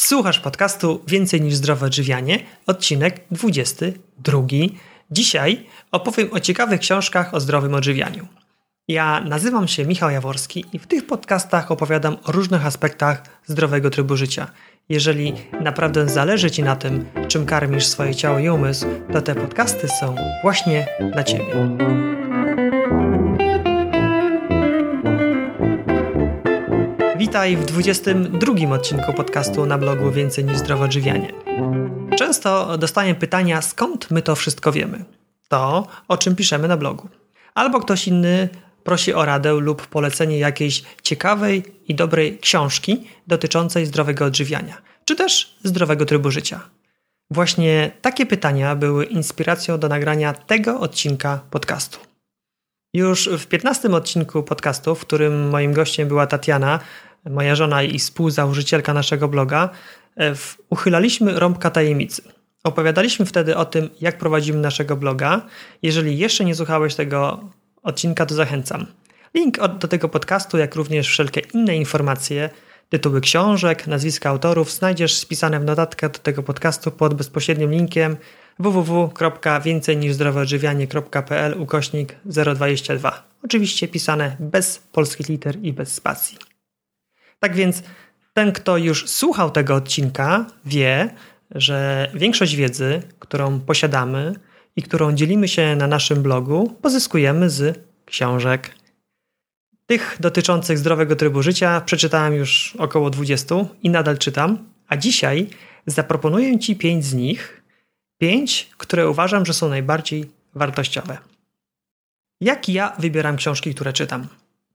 Słuchasz podcastu Więcej niż zdrowe odżywianie, odcinek 22. Dzisiaj opowiem o ciekawych książkach o zdrowym odżywianiu. Ja nazywam się Michał Jaworski i w tych podcastach opowiadam o różnych aspektach zdrowego trybu życia. Jeżeli naprawdę zależy Ci na tym, czym karmisz swoje ciało i umysł, to te podcasty są właśnie dla Ciebie. Witaj w 22 odcinku podcastu na blogu Więcej niż zdrowe odżywianie. Często dostaję pytania, skąd my to wszystko wiemy? To, o czym piszemy na blogu. Albo ktoś inny prosi o radę lub polecenie jakiejś ciekawej i dobrej książki dotyczącej zdrowego odżywiania, czy też zdrowego trybu życia. Właśnie takie pytania były inspiracją do nagrania tego odcinka podcastu. Już w 15 odcinku podcastu, w którym moim gościem była Tatiana, moja żona i współzałożycielka naszego bloga, e, uchylaliśmy rąbka tajemnicy. Opowiadaliśmy wtedy o tym, jak prowadzimy naszego bloga. Jeżeli jeszcze nie słuchałeś tego odcinka, to zachęcam. Link do tego podcastu, jak również wszelkie inne informacje, tytuły książek, nazwiska autorów znajdziesz spisane w notatkach do tego podcastu pod bezpośrednim linkiem www.więcejniżzdroweodżywianie.pl ukośnik 022. Oczywiście pisane bez polskich liter i bez spacji. Tak więc ten, kto już słuchał tego odcinka, wie, że większość wiedzy, którą posiadamy i którą dzielimy się na naszym blogu, pozyskujemy z książek. Tych dotyczących zdrowego trybu życia przeczytałem już około 20 i nadal czytam, a dzisiaj zaproponuję Ci pięć z nich, pięć, które uważam, że są najbardziej wartościowe. Jak ja wybieram książki, które czytam?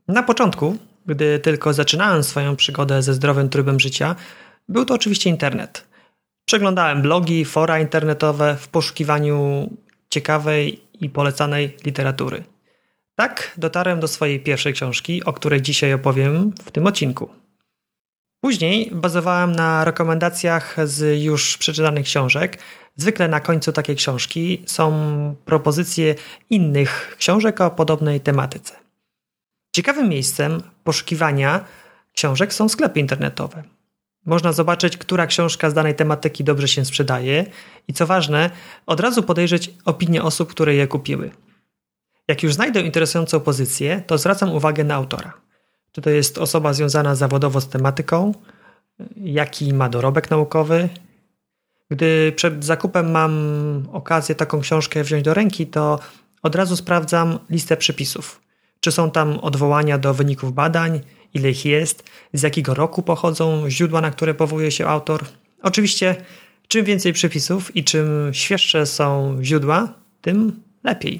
Na początku gdy tylko zaczynałem swoją przygodę ze zdrowym trybem życia, był to oczywiście internet. Przeglądałem blogi, fora internetowe w poszukiwaniu ciekawej i polecanej literatury. Tak dotarłem do swojej pierwszej książki, o której dzisiaj opowiem w tym odcinku. Później bazowałem na rekomendacjach z już przeczytanych książek. Zwykle na końcu takiej książki są propozycje innych książek o podobnej tematyce. Ciekawym miejscem poszukiwania książek są sklepy internetowe. Można zobaczyć, która książka z danej tematyki dobrze się sprzedaje i co ważne, od razu podejrzeć opinię osób, które je kupiły. Jak już znajdę interesującą pozycję, to zwracam uwagę na autora. Czy to jest osoba związana zawodowo z tematyką, jaki ma dorobek naukowy. Gdy przed zakupem mam okazję taką książkę wziąć do ręki, to od razu sprawdzam listę przepisów czy są tam odwołania do wyników badań, ile ich jest, z jakiego roku pochodzą źródła, na które powołuje się autor. Oczywiście, czym więcej przepisów i czym świeższe są źródła, tym lepiej.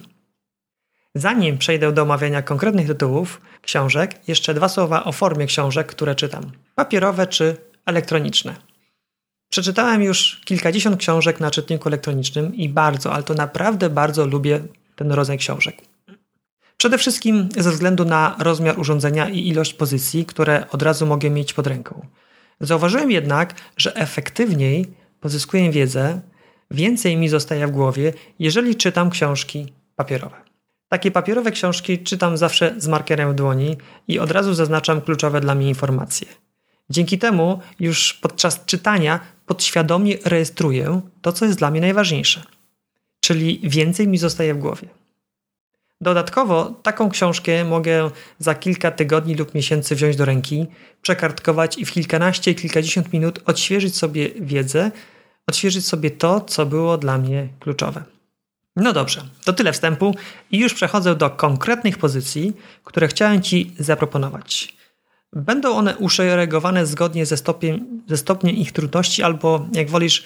Zanim przejdę do omawiania konkretnych tytułów książek, jeszcze dwa słowa o formie książek, które czytam: papierowe czy elektroniczne. Przeczytałem już kilkadziesiąt książek na czytniku elektronicznym i bardzo, ale to naprawdę bardzo lubię ten rodzaj książek. Przede wszystkim ze względu na rozmiar urządzenia i ilość pozycji, które od razu mogę mieć pod ręką. Zauważyłem jednak, że efektywniej pozyskuję wiedzę, więcej mi zostaje w głowie, jeżeli czytam książki papierowe. Takie papierowe książki czytam zawsze z markerem w dłoni i od razu zaznaczam kluczowe dla mnie informacje. Dzięki temu już podczas czytania podświadomie rejestruję to, co jest dla mnie najważniejsze. Czyli więcej mi zostaje w głowie. Dodatkowo taką książkę mogę za kilka tygodni lub miesięcy wziąć do ręki, przekartkować i w kilkanaście, kilkadziesiąt minut odświeżyć sobie wiedzę, odświeżyć sobie to, co było dla mnie kluczowe. No dobrze, to tyle wstępu i już przechodzę do konkretnych pozycji, które chciałem Ci zaproponować. Będą one uszeregowane zgodnie ze stopniem, ze stopniem ich trudności albo, jak wolisz,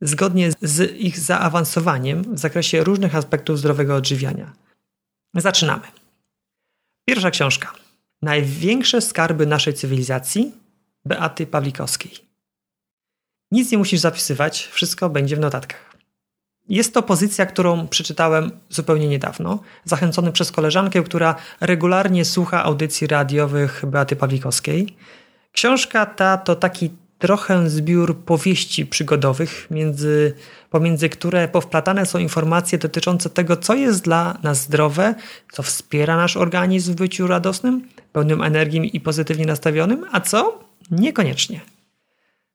zgodnie z ich zaawansowaniem w zakresie różnych aspektów zdrowego odżywiania. Zaczynamy. Pierwsza książka. Największe skarby naszej cywilizacji Beaty Pawlikowskiej. Nic nie musisz zapisywać, wszystko będzie w notatkach. Jest to pozycja, którą przeczytałem zupełnie niedawno, zachęcony przez koleżankę, która regularnie słucha audycji radiowych Beaty Pawlikowskiej. Książka ta to taki trochę zbiór powieści przygodowych, między, pomiędzy które powplatane są informacje dotyczące tego, co jest dla nas zdrowe, co wspiera nasz organizm w byciu radosnym, pełnym energii i pozytywnie nastawionym, a co niekoniecznie.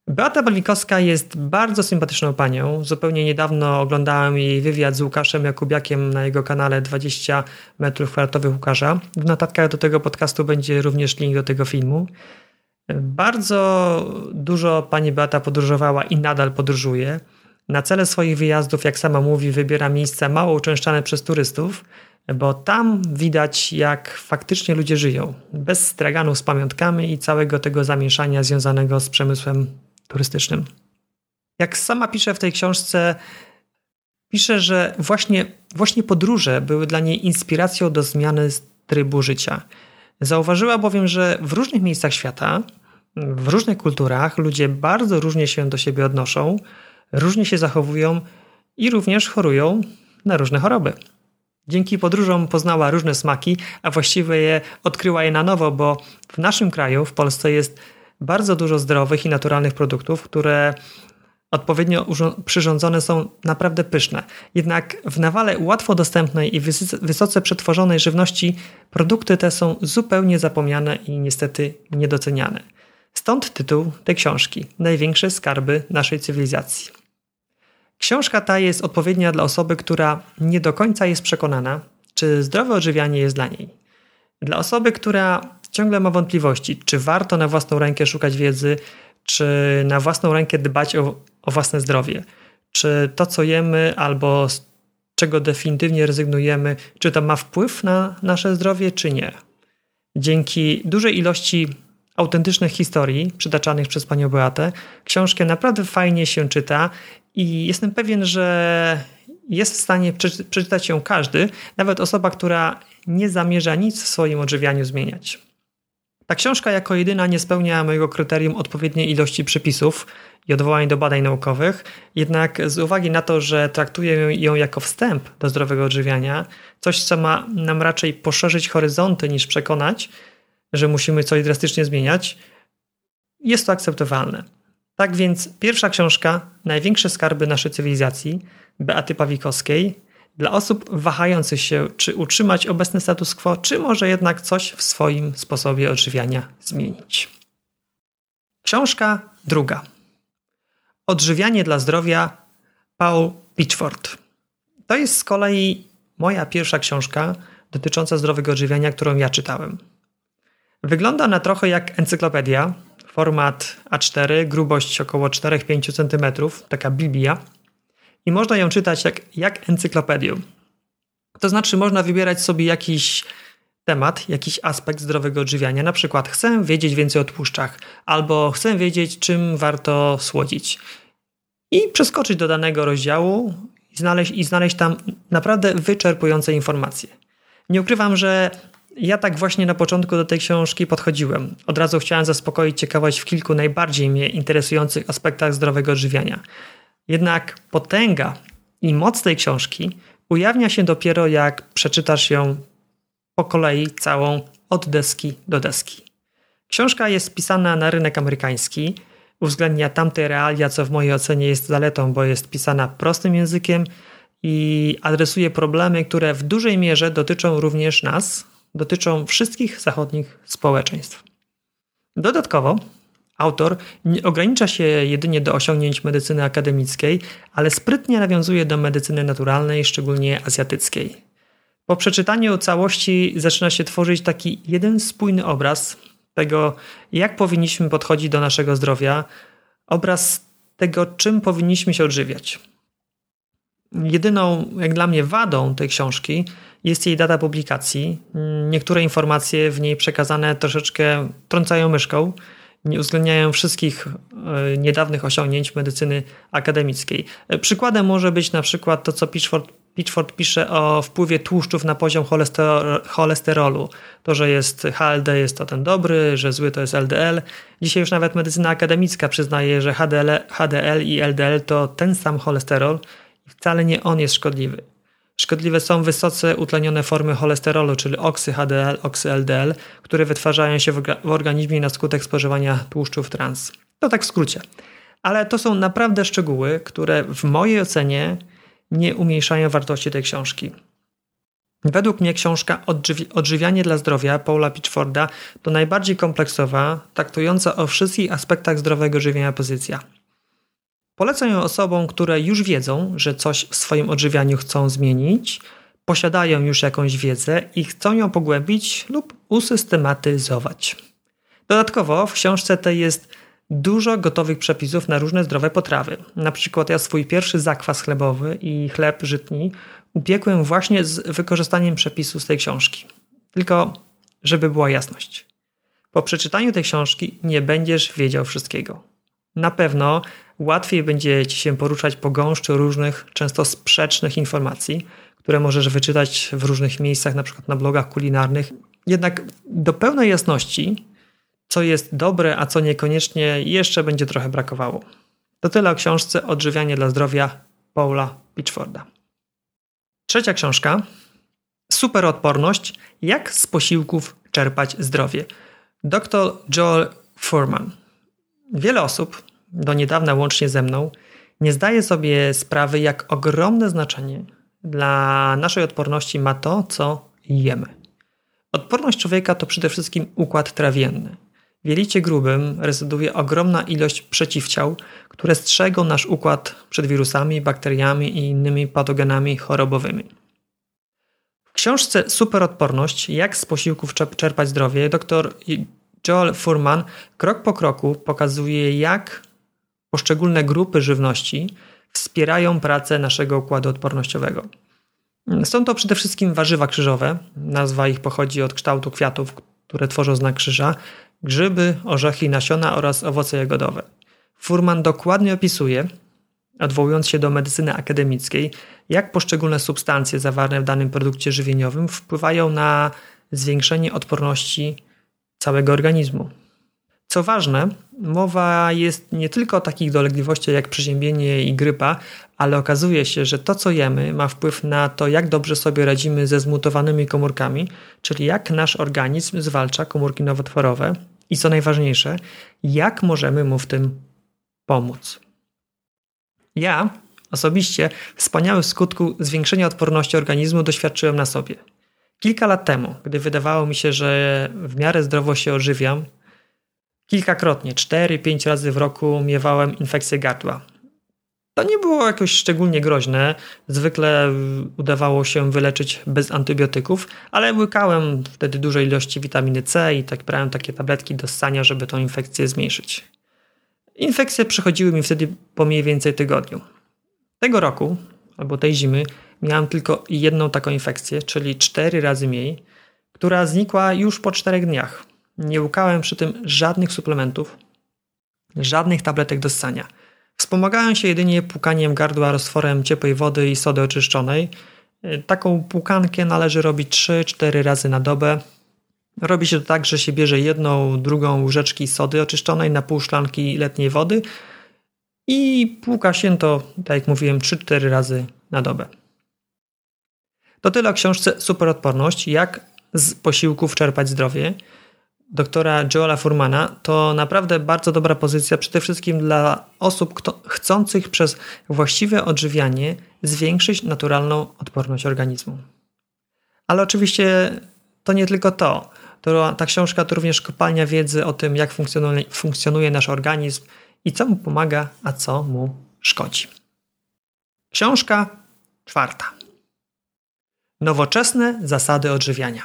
Beata Balwikowska jest bardzo sympatyczną panią. Zupełnie niedawno oglądałem jej wywiad z Łukaszem Jakubiakiem na jego kanale 20 metrów kwadratowych Łukasza. W notatkach do tego podcastu będzie również link do tego filmu. Bardzo dużo pani Beata podróżowała i nadal podróżuje. Na cele swoich wyjazdów, jak sama mówi, wybiera miejsca mało uczęszczane przez turystów, bo tam widać, jak faktycznie ludzie żyją, bez straganów z pamiątkami i całego tego zamieszania związanego z przemysłem turystycznym. Jak sama pisze w tej książce, pisze, że właśnie, właśnie podróże były dla niej inspiracją do zmiany trybu życia. Zauważyła bowiem, że w różnych miejscach świata, w różnych kulturach ludzie bardzo różnie się do siebie odnoszą, różnie się zachowują i również chorują na różne choroby. Dzięki podróżom poznała różne smaki, a właściwie je odkryła je na nowo, bo w naszym kraju, w Polsce, jest bardzo dużo zdrowych i naturalnych produktów, które odpowiednio przyrządzone są naprawdę pyszne. Jednak w nawale łatwo dostępnej i wysoce przetworzonej żywności produkty te są zupełnie zapomniane i niestety niedoceniane. Stąd tytuł tej książki Największe skarby naszej cywilizacji. Książka ta jest odpowiednia dla osoby, która nie do końca jest przekonana, czy zdrowe odżywianie jest dla niej. Dla osoby, która ciągle ma wątpliwości, czy warto na własną rękę szukać wiedzy, czy na własną rękę dbać o, o własne zdrowie, czy to, co jemy, albo z czego definitywnie rezygnujemy, czy to ma wpływ na nasze zdrowie, czy nie. Dzięki dużej ilości autentycznych historii przytaczanych przez panią Beatę, książkę naprawdę fajnie się czyta i jestem pewien, że jest w stanie przeczytać ją każdy, nawet osoba, która nie zamierza nic w swoim odżywianiu zmieniać. Ta książka jako jedyna nie spełnia mojego kryterium odpowiedniej ilości przepisów i odwołań do badań naukowych, jednak z uwagi na to, że traktuję ją jako wstęp do zdrowego odżywiania, coś co ma nam raczej poszerzyć horyzonty niż przekonać, że musimy coś drastycznie zmieniać, jest to akceptowalne. Tak więc pierwsza książka, Największe skarby naszej cywilizacji, Beaty Pawikowskiej, dla osób wahających się, czy utrzymać obecny status quo, czy może jednak coś w swoim sposobie odżywiania zmienić. Książka druga. Odżywianie dla zdrowia Paul Pitchford. To jest z kolei moja pierwsza książka dotycząca zdrowego odżywiania, którą ja czytałem. Wygląda ona trochę jak encyklopedia, format A4, grubość około 4-5 cm, taka Biblia i można ją czytać jak, jak encyklopedię. To znaczy, można wybierać sobie jakiś temat, jakiś aspekt zdrowego odżywiania. Na przykład, chcę wiedzieć więcej o tłuszczach, albo chcę wiedzieć, czym warto słodzić. I przeskoczyć do danego rozdziału i znaleźć, i znaleźć tam naprawdę wyczerpujące informacje. Nie ukrywam, że ja tak właśnie na początku do tej książki podchodziłem. Od razu chciałem zaspokoić ciekawość w kilku najbardziej mnie interesujących aspektach zdrowego odżywiania. Jednak potęga i moc tej książki ujawnia się dopiero jak przeczytasz ją po kolei całą od deski do deski. Książka jest pisana na rynek amerykański, uwzględnia tamte realia, co w mojej ocenie jest zaletą, bo jest pisana prostym językiem i adresuje problemy, które w dużej mierze dotyczą również nas, dotyczą wszystkich zachodnich społeczeństw. Dodatkowo Autor nie ogranicza się jedynie do osiągnięć medycyny akademickiej, ale sprytnie nawiązuje do medycyny naturalnej, szczególnie azjatyckiej. Po przeczytaniu całości zaczyna się tworzyć taki jeden spójny obraz tego, jak powinniśmy podchodzić do naszego zdrowia, obraz tego, czym powinniśmy się odżywiać. Jedyną, jak dla mnie, wadą tej książki jest jej data publikacji. Niektóre informacje w niej przekazane troszeczkę trącają myszką nie uwzględniają wszystkich e, niedawnych osiągnięć medycyny akademickiej. E, przykładem może być na przykład to, co Pitchford, Pitchford pisze o wpływie tłuszczów na poziom cholesterolu. To, że jest HLD jest to ten dobry, że zły to jest LDL. Dzisiaj już nawet medycyna akademicka przyznaje, że HDL, HDL i LDL to ten sam cholesterol i wcale nie on jest szkodliwy. Szkodliwe są wysoce utlenione formy cholesterolu, czyli oksy HDL, oksy LDL, które wytwarzają się w organizmie na skutek spożywania tłuszczów trans. To tak w skrócie. Ale to są naprawdę szczegóły, które w mojej ocenie nie umniejszają wartości tej książki. Według mnie książka Odżywianie dla zdrowia Paula Pitchforda to najbardziej kompleksowa, traktująca o wszystkich aspektach zdrowego żywienia pozycja. Polecam ją osobom, które już wiedzą, że coś w swoim odżywianiu chcą zmienić, posiadają już jakąś wiedzę i chcą ją pogłębić lub usystematyzować. Dodatkowo w książce tej jest dużo gotowych przepisów na różne zdrowe potrawy. Na przykład ja swój pierwszy zakwas chlebowy i chleb żytni upiekłem właśnie z wykorzystaniem przepisu z tej książki. Tylko, żeby była jasność. Po przeczytaniu tej książki nie będziesz wiedział wszystkiego. Na pewno łatwiej będzie ci się poruszać po gąszczu różnych, często sprzecznych informacji, które możesz wyczytać w różnych miejscach, na przykład na blogach kulinarnych. Jednak do pełnej jasności, co jest dobre, a co niekoniecznie, jeszcze będzie trochę brakowało. To tyle o książce Odżywianie dla zdrowia Paula Pitchforda. Trzecia książka. Superodporność. Jak z posiłków czerpać zdrowie. Dr Joel Furman. Wiele osób, do niedawna łącznie ze mną, nie zdaje sobie sprawy, jak ogromne znaczenie dla naszej odporności ma to, co jemy. Odporność człowieka to przede wszystkim układ trawienny. W jelicie grubym rezyduje ogromna ilość przeciwciał, które strzegą nasz układ przed wirusami, bakteriami i innymi patogenami chorobowymi. W książce Superodporność Jak z posiłków czerpać zdrowie dr Joel Furman krok po kroku pokazuje, jak poszczególne grupy żywności wspierają pracę naszego układu odpornościowego. Są to przede wszystkim warzywa krzyżowe. Nazwa ich pochodzi od kształtu kwiatów, które tworzą znak krzyża, grzyby, orzechy, nasiona oraz owoce jagodowe. Furman dokładnie opisuje, odwołując się do medycyny akademickiej, jak poszczególne substancje zawarte w danym produkcie żywieniowym wpływają na zwiększenie odporności całego organizmu. Co ważne, mowa jest nie tylko o takich dolegliwościach jak przeziębienie i grypa, ale okazuje się, że to, co jemy, ma wpływ na to, jak dobrze sobie radzimy ze zmutowanymi komórkami, czyli jak nasz organizm zwalcza komórki nowotworowe i co najważniejsze, jak możemy mu w tym pomóc. Ja osobiście wspaniałych skutku zwiększenia odporności organizmu doświadczyłem na sobie. Kilka lat temu, gdy wydawało mi się, że w miarę zdrowo się odżywiam, kilkakrotnie, 4-5 razy w roku miewałem infekcję gardła. To nie było jakoś szczególnie groźne. Zwykle udawało się wyleczyć bez antybiotyków, ale łykałem wtedy duże ilości witaminy C i tak brałem takie tabletki do ssania, żeby tą infekcję zmniejszyć. Infekcje przychodziły mi wtedy po mniej więcej tygodniu. Tego roku, albo tej zimy, miałem tylko jedną taką infekcję, czyli cztery razy mniej, która znikła już po czterech dniach. Nie łukałem przy tym żadnych suplementów, żadnych tabletek do ssania. Wspomagałem się jedynie płukaniem gardła roztworem ciepłej wody i sody oczyszczonej. Taką płukankę należy robić 3-4 razy na dobę. Robi się to tak, że się bierze jedną, drugą łyżeczki sody oczyszczonej na pół szklanki letniej wody i płuka się to, tak jak mówiłem, 3-4 razy na dobę. To tyle o książce Superodporność, jak z posiłków czerpać zdrowie doktora Joela Furmana to naprawdę bardzo dobra pozycja, przede wszystkim dla osób kto, chcących przez właściwe odżywianie zwiększyć naturalną odporność organizmu. Ale oczywiście to nie tylko to. to ta książka to również kopalnia wiedzy o tym, jak funkcjonuje, funkcjonuje nasz organizm i co mu pomaga, a co mu szkodzi. Książka czwarta. Nowoczesne zasady odżywiania.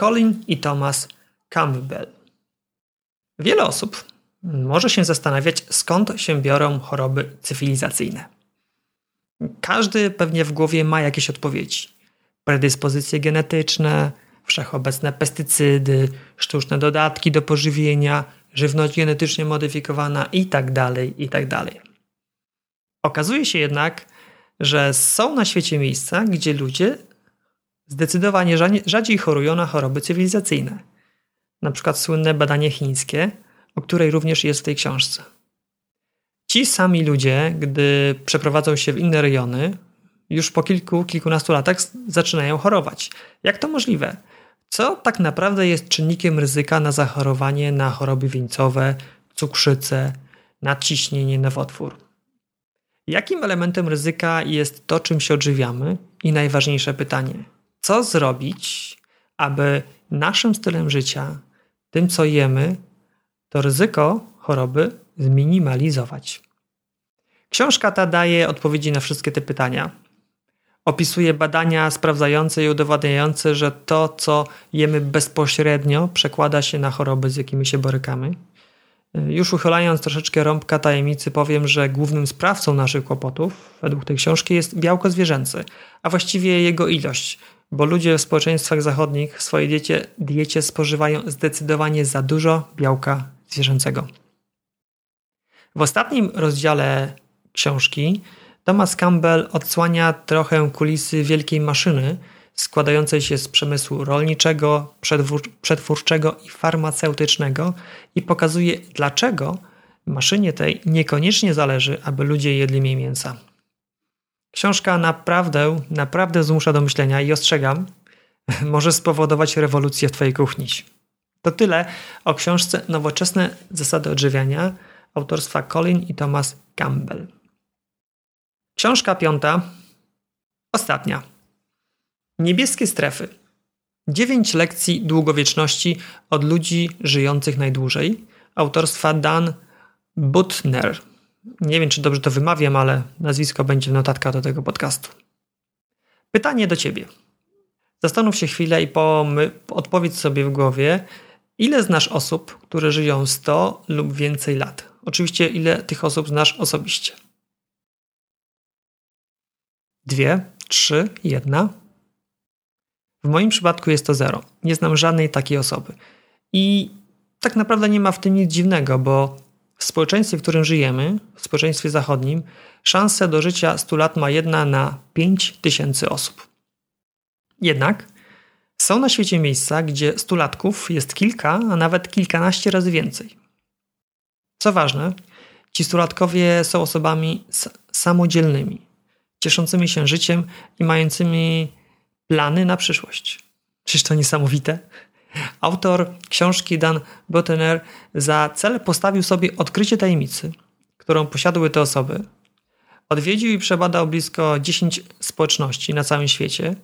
Colin i Thomas Campbell. Wiele osób może się zastanawiać, skąd się biorą choroby cywilizacyjne. Każdy pewnie w głowie ma jakieś odpowiedzi. Predyspozycje genetyczne, wszechobecne pestycydy, sztuczne dodatki do pożywienia, żywność genetycznie modyfikowana itd. Tak itd. Tak Okazuje się jednak, że są na świecie miejsca, gdzie ludzie zdecydowanie rzadziej chorują na choroby cywilizacyjne na przykład słynne badanie chińskie, o której również jest w tej książce. Ci sami ludzie, gdy przeprowadzą się w inne rejony, już po kilku, kilkunastu latach zaczynają chorować. Jak to możliwe? Co tak naprawdę jest czynnikiem ryzyka na zachorowanie na choroby wieńcowe, cukrzycę, nadciśnienie, nowotwór? Jakim elementem ryzyka jest to, czym się odżywiamy? I najważniejsze pytanie: co zrobić, aby naszym stylem życia, tym co jemy, to ryzyko choroby zminimalizować. Książka ta daje odpowiedzi na wszystkie te pytania. Opisuje badania sprawdzające i udowadniające, że to, co jemy bezpośrednio, przekłada się na choroby, z jakimi się borykamy. Już uchylając troszeczkę rąbka tajemnicy, powiem, że głównym sprawcą naszych kłopotów, według tej książki, jest białko zwierzęce, a właściwie jego ilość, bo ludzie w społeczeństwach zachodnich w swojej diecie, diecie spożywają zdecydowanie za dużo białka zwierzęcego. W ostatnim rozdziale książki Thomas Campbell odsłania trochę kulisy wielkiej maszyny składającej się z przemysłu rolniczego, przetwórczego i farmaceutycznego i pokazuje, dlaczego maszynie tej niekoniecznie zależy, aby ludzie jedli mniej mięsa. Książka naprawdę, naprawdę zmusza do myślenia i ostrzegam, może spowodować rewolucję w Twojej kuchni. To tyle o książce Nowoczesne zasady odżywiania autorstwa Colin i Thomas Campbell. Książka piąta, ostatnia. Niebieskie strefy. Dziewięć lekcji długowieczności od ludzi żyjących najdłużej. Autorstwa Dan Butner. Nie wiem, czy dobrze to wymawiam, ale nazwisko będzie notatka do tego podcastu. Pytanie do ciebie. Zastanów się chwilę i pomy- odpowiedz sobie w głowie, ile znasz osób, które żyją 100 lub więcej lat. Oczywiście, ile tych osób znasz osobiście. Dwie, trzy, jedna. W moim przypadku jest to zero. Nie znam żadnej takiej osoby. I tak naprawdę nie ma w tym nic dziwnego, bo w społeczeństwie, w którym żyjemy, w społeczeństwie zachodnim, szanse do życia 100 lat ma jedna na 5 tysięcy osób. Jednak są na świecie miejsca, gdzie stulatków jest kilka, a nawet kilkanaście razy więcej. Co ważne, ci stulatkowie są osobami samodzielnymi, cieszącymi się życiem i mającymi plany na przyszłość. Czyż to niesamowite? Autor książki Dan Bottener za cel postawił sobie odkrycie tajemnicy, którą posiadły te osoby. Odwiedził i przebadał blisko 10 społeczności na całym świecie,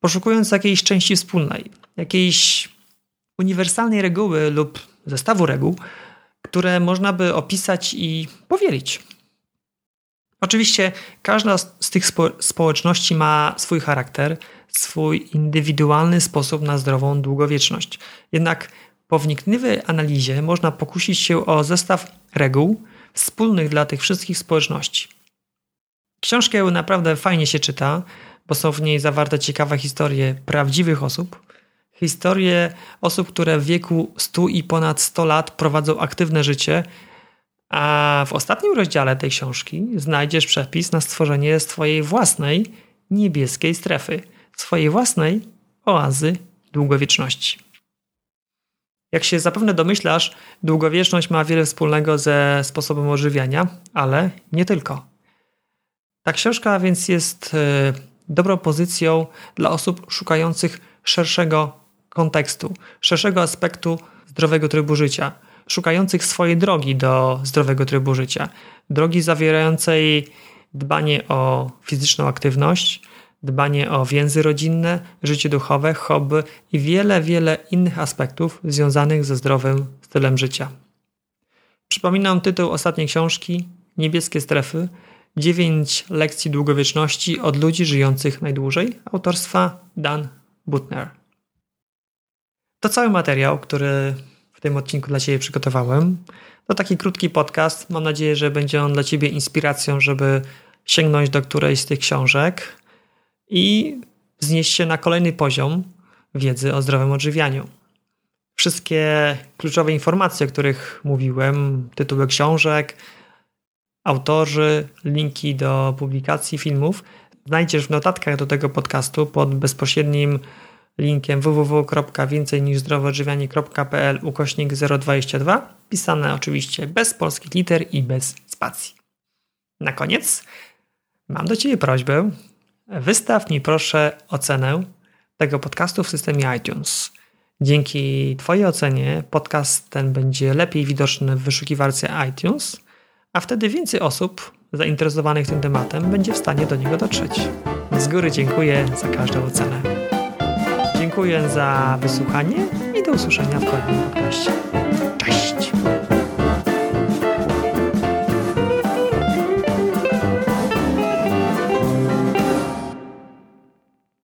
poszukując jakiejś części wspólnej, jakiejś uniwersalnej reguły lub zestawu reguł, które można by opisać i powielić. Oczywiście każda z tych spo społeczności ma swój charakter, swój indywidualny sposób na zdrową długowieczność. Jednak po wnikliwej analizie można pokusić się o zestaw reguł wspólnych dla tych wszystkich społeczności. Książkę naprawdę fajnie się czyta, bo są w niej zawarte ciekawe historie prawdziwych osób, historie osób, które w wieku 100 i ponad 100 lat prowadzą aktywne życie, a w ostatnim rozdziale tej książki znajdziesz przepis na stworzenie swojej własnej niebieskiej strefy, swojej własnej oazy długowieczności. Jak się zapewne domyślasz, długowieczność ma wiele wspólnego ze sposobem odżywiania, ale nie tylko. Ta książka więc jest e, dobrą pozycją dla osób szukających szerszego kontekstu, szerszego aspektu zdrowego trybu życia, szukających swojej drogi do zdrowego trybu życia. Drogi zawierającej dbanie o fizyczną aktywność, dbanie o więzy rodzinne, życie duchowe, hobby i wiele, wiele innych aspektów związanych ze zdrowym stylem życia. Przypominam tytuł ostatniej książki Niebieskie strefy 9 lekcji długowieczności od ludzi żyjących najdłużej autorstwa Dan Butner. To cały materiał, który w tym odcinku dla Ciebie przygotowałem. To taki krótki podcast. Mam nadzieję, że będzie on dla Ciebie inspiracją, żeby sięgnąć do którejś z tych książek i wznieść się na kolejny poziom wiedzy o zdrowym odżywianiu. Wszystkie kluczowe informacje, o których mówiłem, tytuły książek, autorzy, linki do publikacji filmów znajdziesz w notatkach do tego podcastu pod bezpośrednim linkiem www.więcejniżzdrowoodżywianie.pl ukośnik 022 pisane oczywiście bez polskich liter i bez spacji. Na koniec mam do Ciebie prośbę, wystaw mi proszę ocenę tego podcastu w systemie iTunes. Dzięki Twojej ocenie podcast ten będzie lepiej widoczny w wyszukiwarce iTunes – a wtedy więcej osób zainteresowanych tym tematem będzie w stanie do niego dotrzeć. Z góry dziękuję za każdą ocenę. Dziękuję za wysłuchanie i do usłyszenia w kolejnym podcaście.